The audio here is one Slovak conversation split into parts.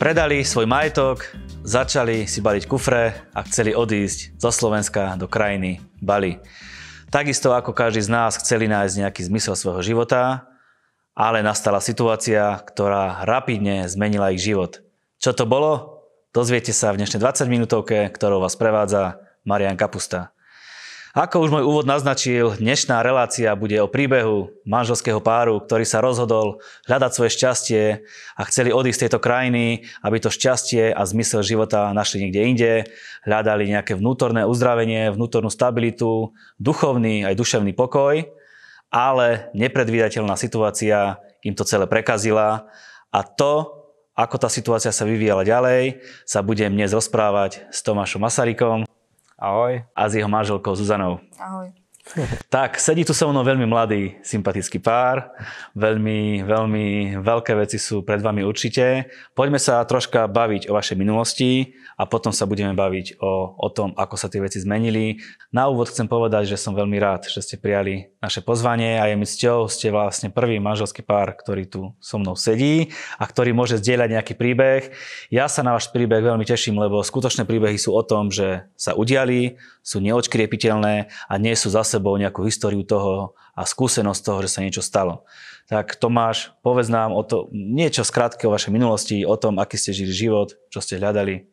Predali svoj majetok, začali si baliť kufre a chceli odísť zo Slovenska do krajiny Bali. Takisto ako každý z nás chceli nájsť nejaký zmysel svojho života, ale nastala situácia, ktorá rapidne zmenila ich život. Čo to bolo? Dozviete sa v dnešnej 20 minútovke, ktorou vás prevádza Marian Kapusta. Ako už môj úvod naznačil, dnešná relácia bude o príbehu manželského páru, ktorý sa rozhodol hľadať svoje šťastie a chceli odísť z tejto krajiny, aby to šťastie a zmysel života našli niekde inde, hľadali nejaké vnútorné uzdravenie, vnútornú stabilitu, duchovný aj duševný pokoj, ale nepredvídateľná situácia im to celé prekazila a to, ako tá situácia sa vyvíjala ďalej, sa budem dnes rozprávať s Tomášom Masarykom. Ahoj. A s jeho manželkou Zuzanou. Ahoj. Tak, sedí tu so mnou veľmi mladý, sympatický pár. Veľmi, veľmi veľké veci sú pred vami určite. Poďme sa troška baviť o vašej minulosti a potom sa budeme baviť o, o tom, ako sa tie veci zmenili. Na úvod chcem povedať, že som veľmi rád, že ste prijali naše pozvanie a je mi cťou, ste vlastne prvý manželský pár, ktorý tu so mnou sedí a ktorý môže zdieľať nejaký príbeh. Ja sa na váš príbeh veľmi teším, lebo skutočné príbehy sú o tom, že sa udiali, sú neočkriepiteľné a nie sú za sebou nejakú históriu toho a skúsenosť toho, že sa niečo stalo. Tak Tomáš, povedz nám o to, niečo skrátke o vašej minulosti, o tom, aký ste žili život, čo ste hľadali.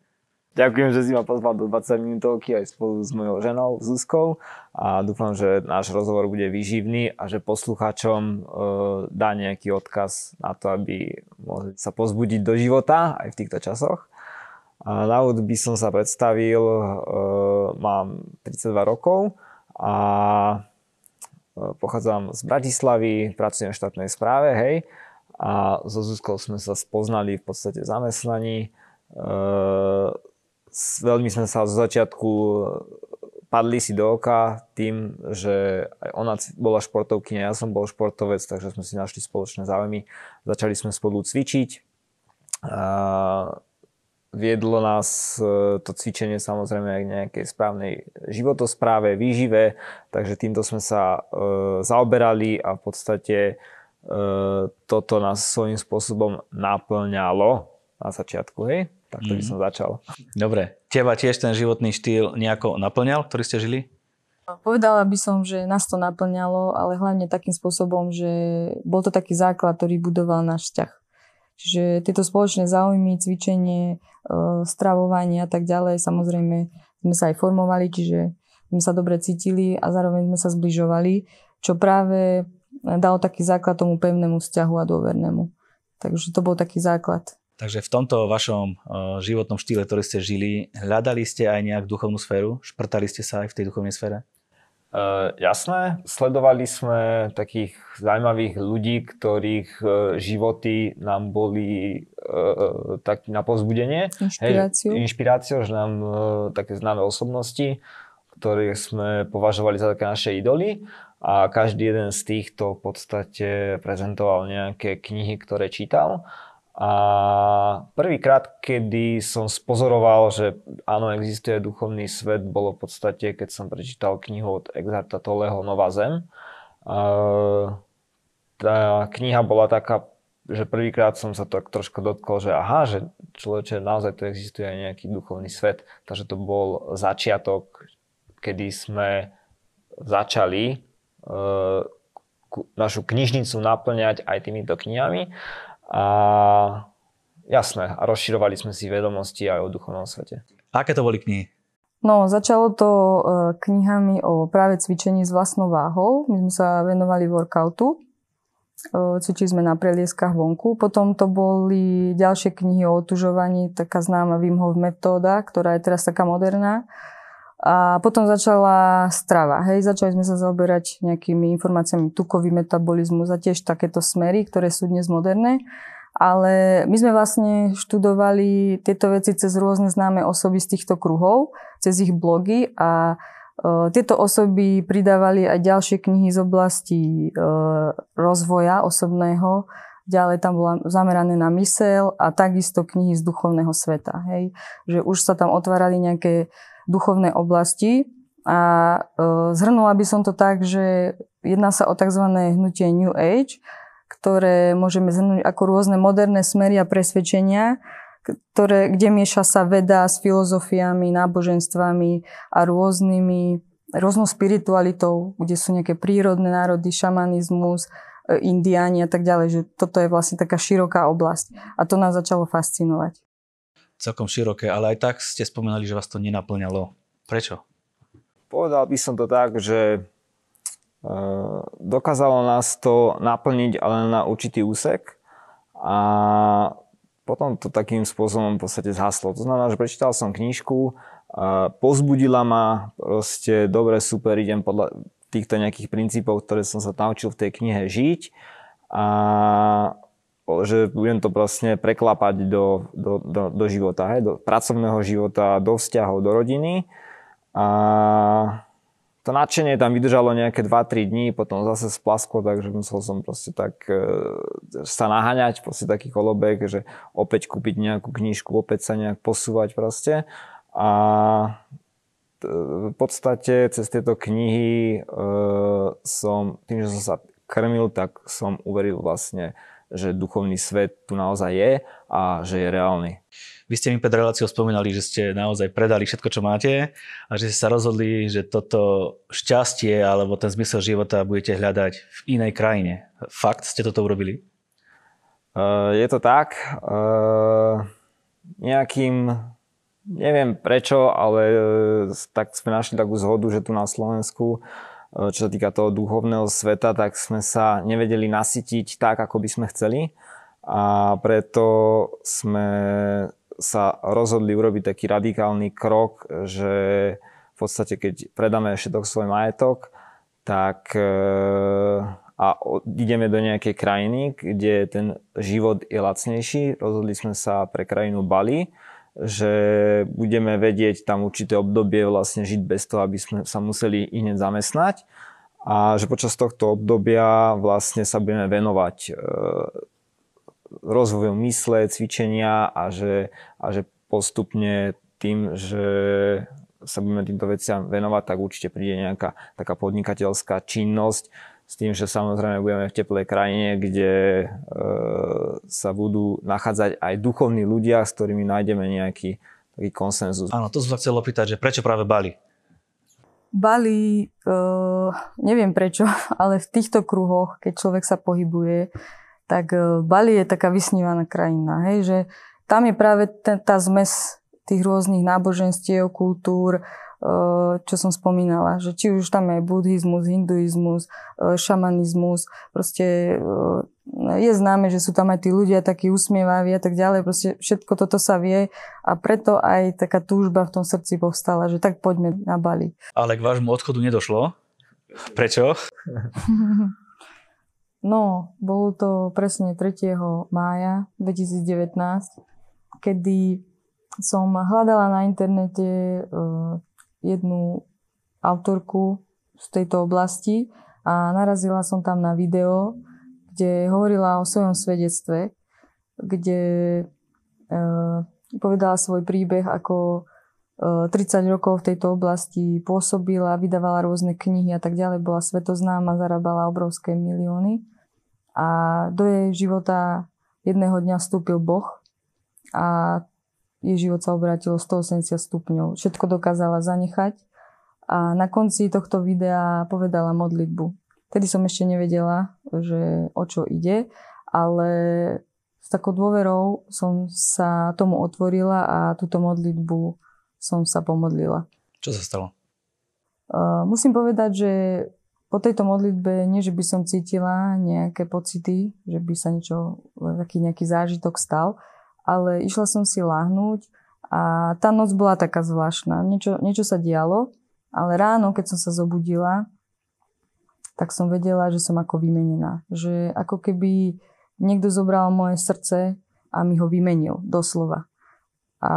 Ďakujem, že si ma pozval do 20 minútovky aj spolu s mojou ženou Zuzkou a dúfam, že náš rozhovor bude výživný a že poslucháčom e, dá nejaký odkaz na to, aby mohli sa pozbudiť do života aj v týchto časoch. A na úvod by som sa predstavil, e, mám 32 rokov a e, pochádzam z Bratislavy, pracujem v štátnej správe, hej, a so Zuzkou sme sa spoznali v podstate zamestnaní. E, veľmi sme sa z začiatku padli si do oka tým, že ona bola športovkynia, ja som bol športovec, takže sme si našli spoločné záujmy. Začali sme spolu cvičiť. A viedlo nás e, to cvičenie samozrejme k nejakej správnej životospráve, výžive, takže týmto sme sa e, zaoberali a v podstate e, toto nás svojím spôsobom naplňalo na začiatku, hej? Tak to by mhm. som začal. Dobre. Teba tiež ten životný štýl nejako naplňal, ktorý ste žili? Povedala by som, že nás to naplňalo, ale hlavne takým spôsobom, že bol to taký základ, ktorý budoval náš vzťah. Čiže tieto spoločné záujmy, cvičenie, e, stravovanie a tak ďalej, samozrejme sme sa aj formovali, čiže sme sa dobre cítili a zároveň sme sa zbližovali, čo práve dalo taký základ tomu pevnému vzťahu a dôvernému. Takže to bol taký základ. Takže v tomto vašom uh, životnom štýle, ktorý ste žili, hľadali ste aj nejak duchovnú sféru? Šprtali ste sa aj v tej duchovnej sfére? Uh, jasné, sledovali sme takých zaujímavých ľudí, ktorých uh, životy nám boli uh, tak na povzbudenie. Inšpiráciu. Hej, inšpiráciou, že nám uh, také známe osobnosti, ktoré sme považovali za také naše idoly a každý jeden z týchto v podstate prezentoval nejaké knihy, ktoré čítal a prvýkrát, kedy som spozoroval, že áno, existuje duchovný svet, bolo v podstate, keď som prečítal knihu od Exarta Toleho Nová zem. Tá kniha bola taká, že prvýkrát som sa tak trošku dotkol, že aha, že človeče, naozaj tu existuje aj nejaký duchovný svet. Takže to bol začiatok, kedy sme začali uh, našu knižnicu naplňať aj týmito knihami. A jasné, a rozširovali sme si vedomosti aj o duchovnom svete. Aké to boli knihy? No, začalo to e, knihami o práve cvičení s vlastnou váhou. My sme sa venovali workoutu. E, cvičili sme na prelieskach vonku. Potom to boli ďalšie knihy o otužovaní, taká známa Wim Hof metóda, ktorá je teraz taká moderná. A potom začala strava. Hej, začali sme sa zaoberať nejakými informáciami tukový metabolizmus a tiež takéto smery, ktoré sú dnes moderné. Ale my sme vlastne študovali tieto veci cez rôzne známe osoby z týchto kruhov, cez ich blogy a e, tieto osoby pridávali aj ďalšie knihy z oblasti e, rozvoja osobného, ďalej tam bola zamerané na mysel a takisto knihy z duchovného sveta. Hej? Že už sa tam otvárali nejaké duchovnej oblasti. A e, zhrnula by som to tak, že jedná sa o tzv. hnutie New Age, ktoré môžeme zhrnúť ako rôzne moderné smery a presvedčenia, ktoré, kde mieša sa veda s filozofiami, náboženstvami a rôznymi, rôznou spiritualitou, kde sú nejaké prírodné národy, šamanizmus, e, indiáni a tak ďalej, že toto je vlastne taká široká oblasť. A to nás začalo fascinovať. Celkom široké, ale aj tak ste spomínali, že vás to nenaplňalo. Prečo? Povedal by som to tak, že e, dokázalo nás to naplniť ale na určitý úsek a potom to takým spôsobom v podstate zhaslo. To znamená, že prečítal som knižku, pozbudila ma, proste dobre, super, idem podľa týchto nejakých princípov, ktoré som sa naučil v tej knihe žiť a že budem to vlastne preklapať do, do, do, do života, hej, do pracovného života, do vzťahov, do rodiny. A to nadšenie tam vydržalo nejaké 2-3 dní, potom zase splasklo, takže musel som proste tak e, sa naháňať, proste taký kolobek, že opäť kúpiť nejakú knižku, opäť sa nejak posúvať proste. A v podstate cez tieto knihy e, som, tým, že som sa krmil, tak som uveril vlastne, že duchovný svet tu naozaj je a že je reálny. Vy ste mi pred reláciou spomínali, že ste naozaj predali všetko, čo máte a že ste sa rozhodli, že toto šťastie alebo ten zmysel života budete hľadať v inej krajine. Fakt ste toto urobili? Uh, je to tak. Uh, nejakým, neviem prečo, ale uh, tak sme našli takú zhodu, že tu na Slovensku čo sa týka toho duchovného sveta, tak sme sa nevedeli nasytiť tak, ako by sme chceli. A preto sme sa rozhodli urobiť taký radikálny krok, že v podstate keď predáme všetok svoj majetok, tak e, a ideme do nejakej krajiny, kde ten život je lacnejší. Rozhodli sme sa pre krajinu Bali, že budeme vedieť tam určité obdobie vlastne žiť bez toho, aby sme sa museli hneď zamestnať. A že počas tohto obdobia vlastne sa budeme venovať e, rozvoju mysle, cvičenia a že, a že postupne tým, že sa budeme týmto veciam venovať, tak určite príde nejaká taká podnikateľská činnosť s tým, že samozrejme budeme v teplej krajine, kde e, sa budú nachádzať aj duchovní ľudia, s ktorými nájdeme nejaký taký konsenzus. Áno, to som sa chcel opýtať, že prečo práve Bali? Bali, e, neviem prečo, ale v týchto kruhoch, keď človek sa pohybuje, tak e, Bali je taká vysnívaná krajina, hej, že tam je práve ten, tá zmes tých rôznych náboženstiev, kultúr, e, čo som spomínala, že či už tam je buddhizmus, hinduizmus, e, šamanizmus, proste je známe, že sú tam aj tí ľudia takí usmievaví a tak ďalej, proste všetko toto sa vie a preto aj taká túžba v tom srdci povstala, že tak poďme na Bali. Ale k vášmu odchodu nedošlo. Prečo? No, bolo to presne 3. mája 2019, kedy som hľadala na internete uh, jednu autorku z tejto oblasti a narazila som tam na video, kde hovorila o svojom svedectve, kde uh, povedala svoj príbeh, ako 30 rokov v tejto oblasti pôsobila, vydávala rôzne knihy a tak ďalej, bola svetoznáma, zarábala obrovské milióny. A do jej života jedného dňa vstúpil Boh a jej život sa obrátilo 180 stupňov. Všetko dokázala zanechať a na konci tohto videa povedala modlitbu. Tedy som ešte nevedela, že o čo ide, ale s takou dôverou som sa tomu otvorila a túto modlitbu som sa pomodlila. Čo sa stalo? Uh, musím povedať, že po tejto modlitbe nie, že by som cítila nejaké pocity, že by sa niečo, taký nejaký zážitok stal, ale išla som si láhnuť a tá noc bola taká zvláštna. Niečo, niečo sa dialo, ale ráno, keď som sa zobudila, tak som vedela, že som ako vymenená. Že ako keby niekto zobral moje srdce a mi ho vymenil, doslova. A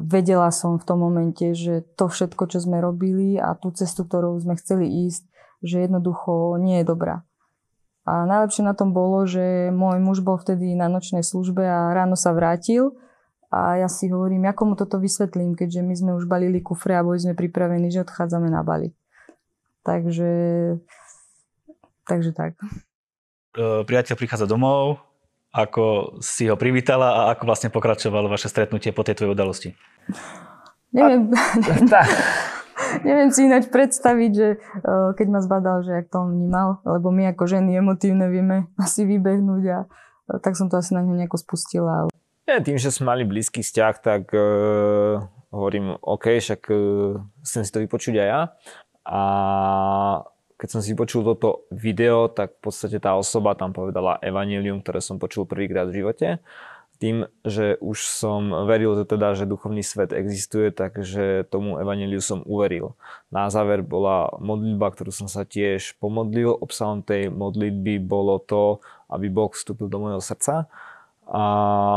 vedela som v tom momente, že to všetko, čo sme robili a tú cestu, ktorou sme chceli ísť, že jednoducho nie je dobrá. A najlepšie na tom bolo, že môj muž bol vtedy na nočnej službe a ráno sa vrátil a ja si hovorím, ako mu toto vysvetlím, keďže my sme už balili kufre a boli sme pripravení, že odchádzame na Bali. Takže, takže tak. E, priateľ prichádza domov, ako si ho privítala a ako vlastne pokračovalo vaše stretnutie po tej tvojej udalosti? Neviem, neviem si ináč predstaviť, že uh, keď ma zbadal, že jak to on vnímal, lebo my ako ženy emotívne vieme asi vybehnúť a uh, tak som to asi na ňu nejako spustila. Ja, tým, že sme mali blízky vzťah, tak uh, hovorím, OK, však uh, chcem si to vypočuť aj ja. A keď som si počul toto video, tak v podstate tá osoba tam povedala evanelium, ktoré som počul prvýkrát v živote. Tým, že už som veril, že teda, že duchovný svet existuje, takže tomu evaneliu som uveril. Na záver bola modlitba, ktorú som sa tiež pomodlil. Obsahom tej modlitby bolo to, aby Boh vstúpil do môjho srdca. A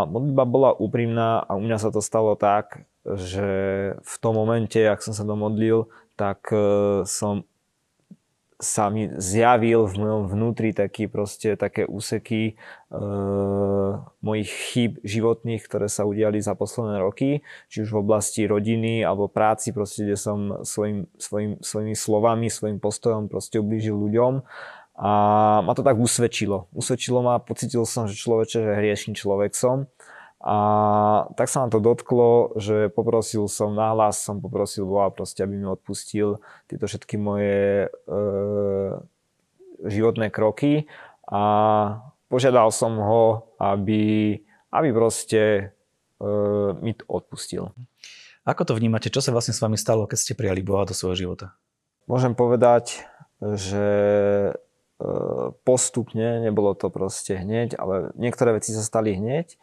modlitba bola úprimná a u mňa sa to stalo tak, že v tom momente, ak som sa domodlil, tak eh, som sa mi zjavil v mojom vnútri taký proste, také úseky e, mojich chýb životných, ktoré sa udiali za posledné roky, či už v oblasti rodiny alebo práci, proste, kde som svojim, svojim, svojimi slovami, svojim postojom proste ublížil ľuďom. A ma to tak usvedčilo. Usvedčilo ma, pocitil som, že človeče, že hriešný človek som a tak sa nám to dotklo, že poprosil som, nahlas som poprosil Boha proste, aby mi odpustil tieto všetky moje e, životné kroky a požiadal som ho, aby, aby proste e, mi to odpustil. Ako to vnímate? Čo sa vlastne s vami stalo, keď ste prijali Boha do svojho života? Môžem povedať, že e, postupne, nebolo to proste hneď, ale niektoré veci sa stali hneď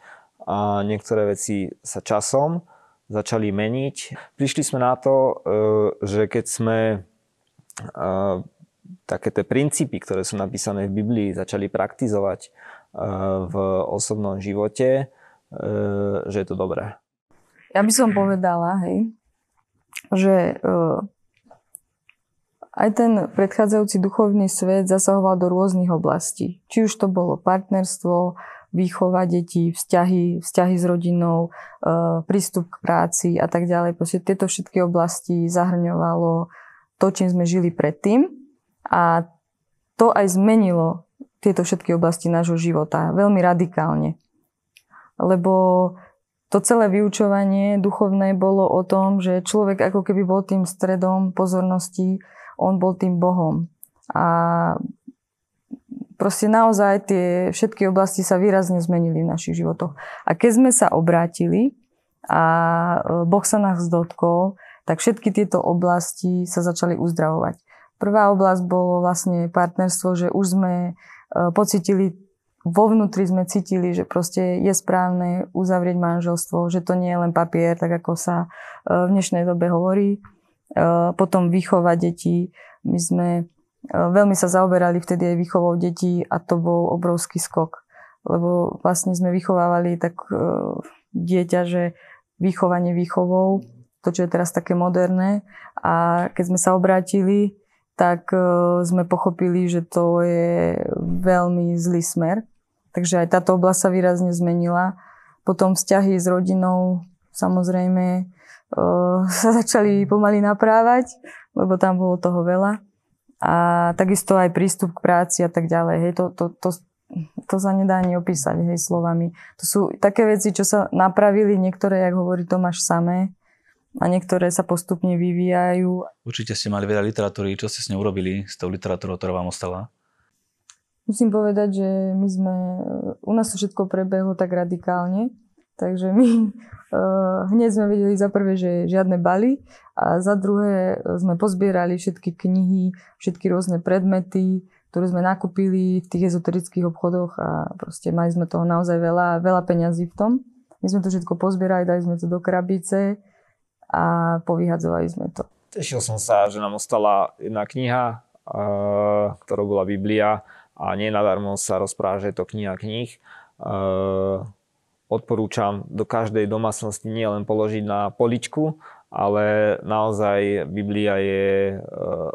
a niektoré veci sa časom začali meniť. Prišli sme na to, e, že keď sme e, také tie princípy, ktoré sú napísané v Biblii, začali praktizovať e, v osobnom živote, že je to dobré. Ja by som povedala, hej, že aj ten predchádzajúci duchovný svet zasahoval do rôznych oblastí. Či už to bolo partnerstvo, výchova detí, vzťahy, vzťahy s rodinou, e, prístup k práci a tak ďalej. Proste tieto všetky oblasti zahrňovalo to, čím sme žili predtým a to aj zmenilo tieto všetky oblasti nášho života veľmi radikálne. Lebo to celé vyučovanie duchovné bolo o tom, že človek ako keby bol tým stredom pozornosti, on bol tým Bohom. A Proste naozaj tie všetky oblasti sa výrazne zmenili v našich životoch. A keď sme sa obrátili a e, Boh sa nás dotkol, tak všetky tieto oblasti sa začali uzdravovať. Prvá oblasť bolo vlastne partnerstvo, že už sme e, pocitili, vo vnútri sme cítili, že proste je správne uzavrieť manželstvo, že to nie je len papier, tak ako sa e, v dnešnej dobe hovorí. Potom výchova detí. My sme Veľmi sa zaoberali vtedy aj výchovou detí a to bol obrovský skok. Lebo vlastne sme vychovávali tak e, dieťa, že výchovanie výchovou, to, čo je teraz také moderné. A keď sme sa obrátili, tak e, sme pochopili, že to je veľmi zlý smer. Takže aj táto oblasť sa výrazne zmenila. Potom vzťahy s rodinou samozrejme e, sa začali pomaly naprávať, lebo tam bolo toho veľa a takisto aj prístup k práci a tak ďalej. Hej, to, to, to, to sa nedá ani opísať hej, slovami. To sú také veci, čo sa napravili, niektoré, jak hovorí Tomáš, samé a niektoré sa postupne vyvíjajú. Určite ste mali veľa literatúry. Čo ste s ňou urobili, s tou literatúrou, ktorá vám ostala? Musím povedať, že my sme, u nás to všetko prebehlo tak radikálne, takže my uh, hneď sme vedeli za prvé, že žiadne baly a za druhé sme pozbierali všetky knihy, všetky rôzne predmety, ktoré sme nakúpili v tých ezoterických obchodoch a proste mali sme toho naozaj veľa, veľa peňazí v tom. My sme to všetko pozbierali, dali sme to do krabice a povyhadzovali sme to. Tešil som sa, že nám ostala jedna kniha, ktorou bola Biblia a nenadarmo sa rozpráva, že je to kniha knih. Odporúčam do každej domácnosti nielen položiť na poličku, ale naozaj Biblia je e,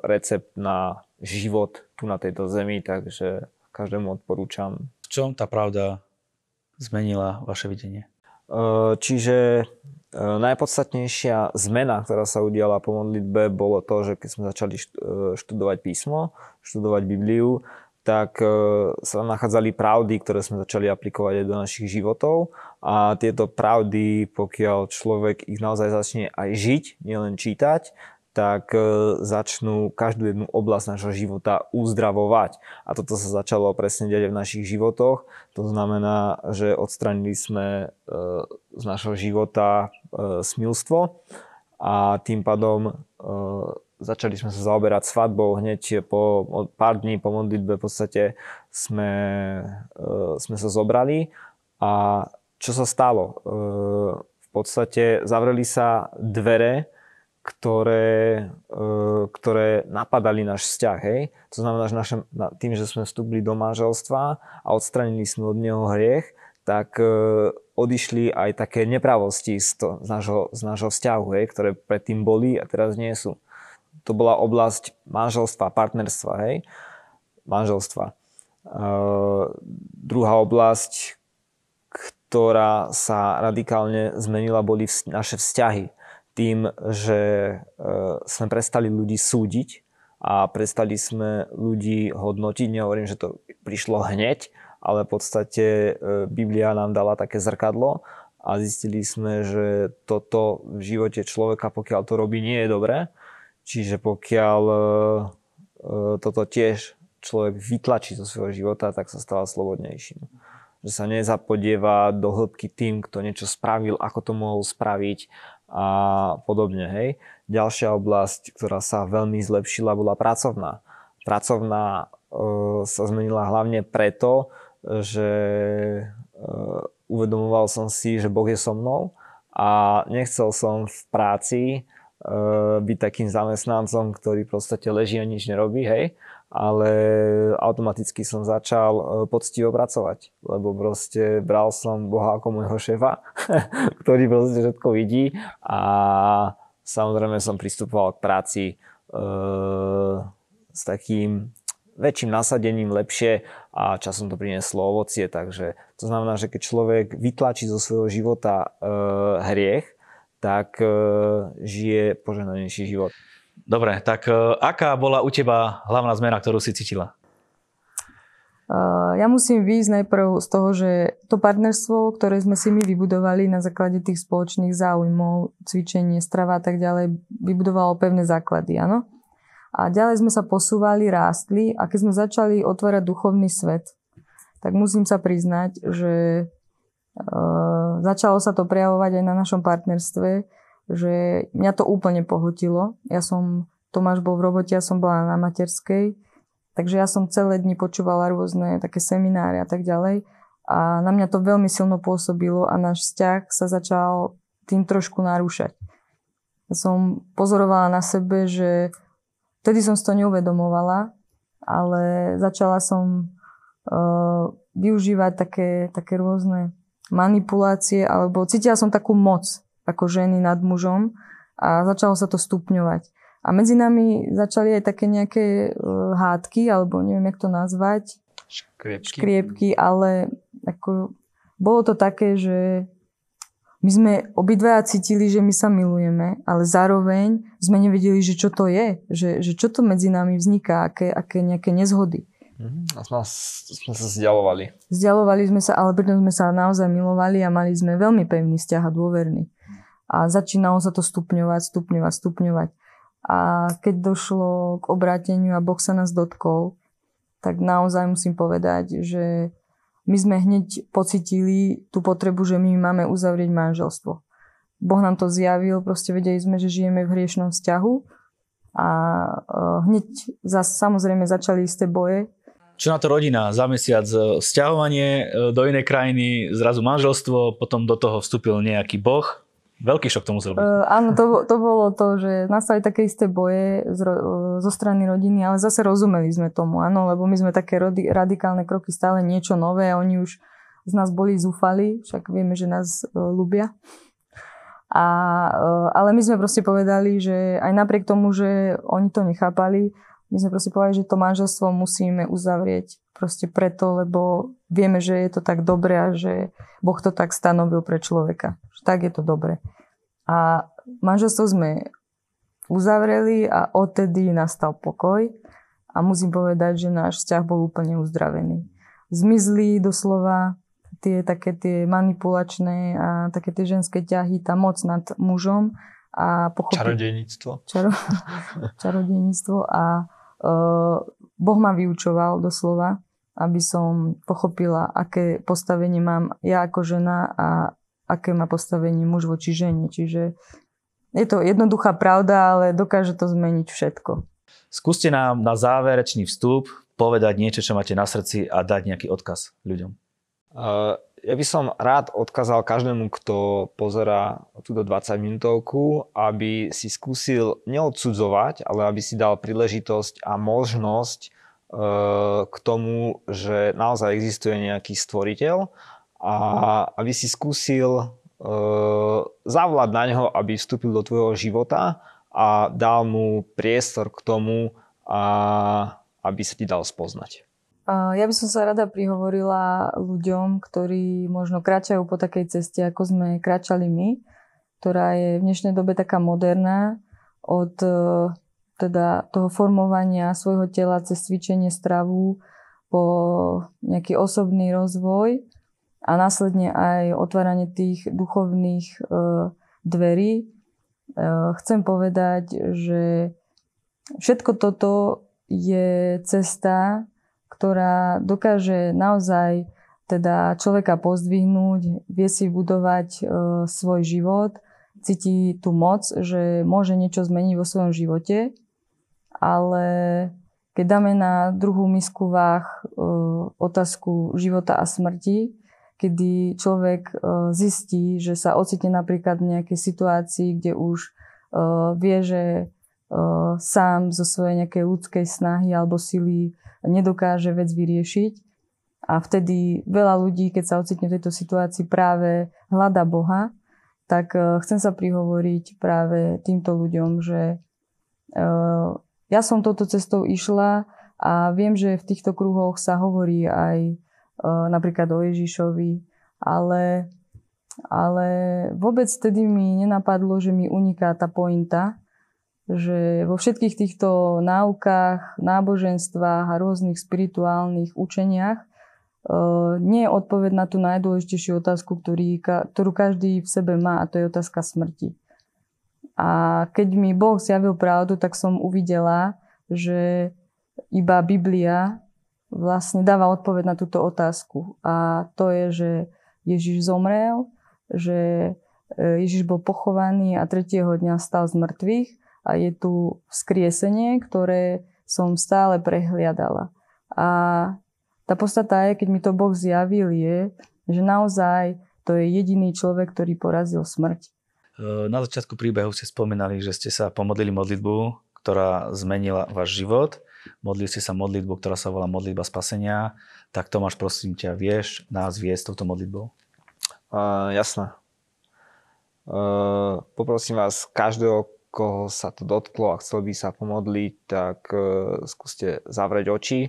recept na život tu na tejto zemi, takže každému odporúčam. V čom tá pravda zmenila vaše videnie? E, čiže e, najpodstatnejšia zmena, ktorá sa udiala po modlitbe, bolo to, že keď sme začali študovať písmo, študovať Bibliu, tak e, sa nachádzali pravdy, ktoré sme začali aplikovať aj do našich životov a tieto pravdy, pokiaľ človek ich naozaj začne aj žiť, nielen čítať, tak e, začnú každú jednu oblasť nášho života uzdravovať. A toto sa začalo presne diať v našich životoch. To znamená, že odstranili sme e, z našho života smilstvo a tým pádom začali sme sa zaoberať svadbou hneď po pár dní po modlitbe v podstate sme, uh, sme sa zobrali a čo sa stalo? Uh, v podstate zavreli sa dvere, ktoré, uh, ktoré napadali náš vzťah. Hej? To znamená, že naše, tým, že sme vstúpili do manželstva a odstranili sme od neho hriech, tak uh, odišli aj také nepravosti z, to, z, nášho, z nášho vzťahu, hej, ktoré predtým boli a teraz nie sú to bola oblasť manželstva, partnerstva, hej, manželstva. Uh, druhá oblasť, ktorá sa radikálne zmenila, boli vz- naše vzťahy. Tým, že uh, sme prestali ľudí súdiť a prestali sme ľudí hodnotiť. Nehovorím, že to prišlo hneď, ale v podstate uh, Biblia nám dala také zrkadlo a zistili sme, že toto v živote človeka, pokiaľ to robí, nie je dobré Čiže pokiaľ e, e, toto tiež človek vytlačí zo svojho života, tak sa stáva slobodnejším. Že sa nezapodieva do hĺbky tým, kto niečo spravil, ako to mohol spraviť a podobne. Hej. Ďalšia oblasť, ktorá sa veľmi zlepšila, bola pracovná. Pracovná e, sa zmenila hlavne preto, že e, uvedomoval som si, že Boh je so mnou a nechcel som v práci byť takým zamestnancom, ktorý v podstate leží a nič nerobí, hej, ale automaticky som začal eh, poctivo pracovať, lebo proste bral som Boha ako môjho šéfa, ktorý proste všetko vidí a samozrejme som pristupoval k práci e, s takým väčším nasadením lepšie a časom to prinieslo ovocie, takže to znamená, že keď človek vytlačí zo svojho života e, hriech, tak e, žije požehnanejší život. Dobre, tak e, aká bola u teba hlavná zmena, ktorú si cítila? Ja musím výjsť najprv z toho, že to partnerstvo, ktoré sme si my vybudovali na základe tých spoločných záujmov, cvičenie, strava a tak ďalej, vybudovalo pevné základy, áno? A ďalej sme sa posúvali, rástli a keď sme začali otvárať duchovný svet, tak musím sa priznať, že začalo sa to prejavovať aj na našom partnerstve, že mňa to úplne pohotilo. Ja som, Tomáš bol v robote, ja som bola na materskej, takže ja som celé dni počúvala rôzne také semináre a tak ďalej. A na mňa to veľmi silno pôsobilo a náš vzťah sa začal tým trošku narúšať. Ja som pozorovala na sebe, že vtedy som si to neuvedomovala, ale začala som uh, využívať také, také rôzne manipulácie, alebo cítila som takú moc ako ženy nad mužom a začalo sa to stupňovať. A medzi nami začali aj také nejaké uh, hádky, alebo neviem, jak to nazvať. Škriepky. Škriepky, ale ako, bolo to také, že my sme obidvaja cítili, že my sa milujeme, ale zároveň sme nevedeli, že čo to je, že, že čo to medzi nami vzniká, aké, aké nejaké nezhody. A sme, sme sa vzdialovali. Vzdialovali sme sa, ale pritom sme sa naozaj milovali a mali sme veľmi pevný vzťah a dôverný. A začínalo sa to stupňovať, stupňovať, stupňovať. A keď došlo k obráteniu a Boh sa nás dotkol, tak naozaj musím povedať, že my sme hneď pocitili tú potrebu, že my máme uzavrieť manželstvo. Boh nám to zjavil, proste vedeli sme, že žijeme v hriešnom vzťahu a e, hneď zase samozrejme začali isté boje, čo na to rodina? Za mesiac e, sťahovanie e, do inej krajiny, zrazu manželstvo, potom do toho vstúpil nejaký boh. Veľký šok to musel byť. Uh, áno, to, to bolo to, že nastali také isté boje z, zo strany rodiny, ale zase rozumeli sme tomu, áno, lebo my sme také rodi, radikálne kroky, stále niečo nové a oni už z nás boli zúfali, však vieme, že nás uh, ľubia. A, uh, ale my sme proste povedali, že aj napriek tomu, že oni to nechápali, my sme proste povedali, že to manželstvo musíme uzavrieť proste preto, lebo vieme, že je to tak dobré a že Boh to tak stanovil pre človeka. Že tak je to dobré. A manželstvo sme uzavreli a odtedy nastal pokoj. a musím povedať, že náš vzťah bol úplne uzdravený. Zmizli doslova tie také tie manipulačné a také tie ženské ťahy, tá moc nad mužom a pochopiť... Čarodejníctvo. Čaro... Čarodejníctvo a Boh ma vyučoval doslova, aby som pochopila, aké postavenie mám ja ako žena a aké má postavenie muž voči žene. Čiže je to jednoduchá pravda, ale dokáže to zmeniť všetko. Skúste nám na záverečný vstup povedať niečo, čo máte na srdci a dať nejaký odkaz ľuďom. Uh, ja by som rád odkázal každému, kto pozera túto 20 minútovku, aby si skúsil neodsudzovať, ale aby si dal príležitosť a možnosť e, k tomu, že naozaj existuje nejaký stvoriteľ a aby si skúsil e, na neho, aby vstúpil do tvojho života a dal mu priestor k tomu, aby sa ti dal spoznať. Ja by som sa rada prihovorila ľuďom, ktorí možno kráčajú po takej ceste, ako sme kráčali my, ktorá je v dnešnej dobe taká moderná od e, teda toho formovania svojho tela cez cvičenie stravu po nejaký osobný rozvoj a následne aj otváranie tých duchovných e, dverí. E, chcem povedať, že všetko toto je cesta, ktorá dokáže naozaj teda človeka pozdvihnúť, vie si budovať e, svoj život, cíti tú moc, že môže niečo zmeniť vo svojom živote, ale keď dáme na druhú misku váh e, otázku života a smrti, kedy človek e, zistí, že sa ocitne napríklad v nejakej situácii, kde už e, vie, že sám zo svojej nejakej ľudskej snahy alebo sily nedokáže vec vyriešiť. A vtedy veľa ľudí, keď sa ocitne v tejto situácii, práve hľada Boha, tak uh, chcem sa prihovoriť práve týmto ľuďom, že uh, ja som touto cestou išla a viem, že v týchto kruhoch sa hovorí aj napríklad o Ježišovi, ale, ale vôbec vtedy mi nenapadlo, že mi uniká tá pointa, že vo všetkých týchto náukách, náboženstvách a rôznych spirituálnych učeniach e, nie je odpoveď na tú najdôležitejšiu otázku, ktorú každý v sebe má a to je otázka smrti. A keď mi Boh zjavil pravdu, tak som uvidela, že iba Biblia vlastne dáva odpoveď na túto otázku. A to je, že Ježiš zomrel, že e, Ježiš bol pochovaný a tretieho dňa stal z mŕtvych a je tu vzkriesenie, ktoré som stále prehliadala. A tá podstata je, keď mi to Boh zjavil, je, že naozaj to je jediný človek, ktorý porazil smrť. Na začiatku príbehu ste spomínali, že ste sa pomodlili modlitbu, ktorá zmenila váš život. Modlili ste sa modlitbu, ktorá sa volá modlitba spasenia. Tak Tomáš, prosím ťa, vieš nás viesť touto modlitbou? Uh, jasné. Uh, poprosím vás každého, koho sa to dotklo a chcel by sa pomodliť, tak e, skúste zavrieť oči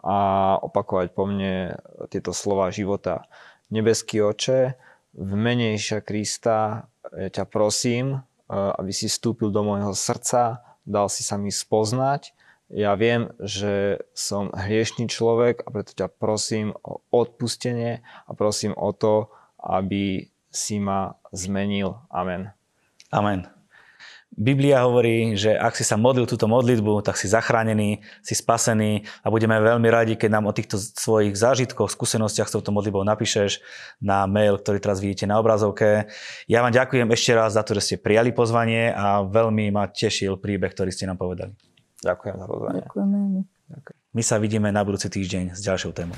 a opakovať po mne tieto slova života. Nebeský oče, v menejšia Krista ja ťa prosím, e, aby si vstúpil do môjho srdca, dal si sa mi spoznať. Ja viem, že som hriešný človek a preto ťa prosím o odpustenie a prosím o to, aby si ma zmenil. Amen. Amen. Biblia hovorí, že ak si sa modlil túto modlitbu, tak si zachránený, si spasený a budeme veľmi radi, keď nám o týchto svojich zážitkoch, skúsenostiach s touto modlitbou napíšeš na mail, ktorý teraz vidíte na obrazovke. Ja vám ďakujem ešte raz za to, že ste prijali pozvanie a veľmi ma tešil príbeh, ktorý ste nám povedali. Ďakujem za pozvanie. Ďakujeme. My sa vidíme na budúci týždeň s ďalšou témou.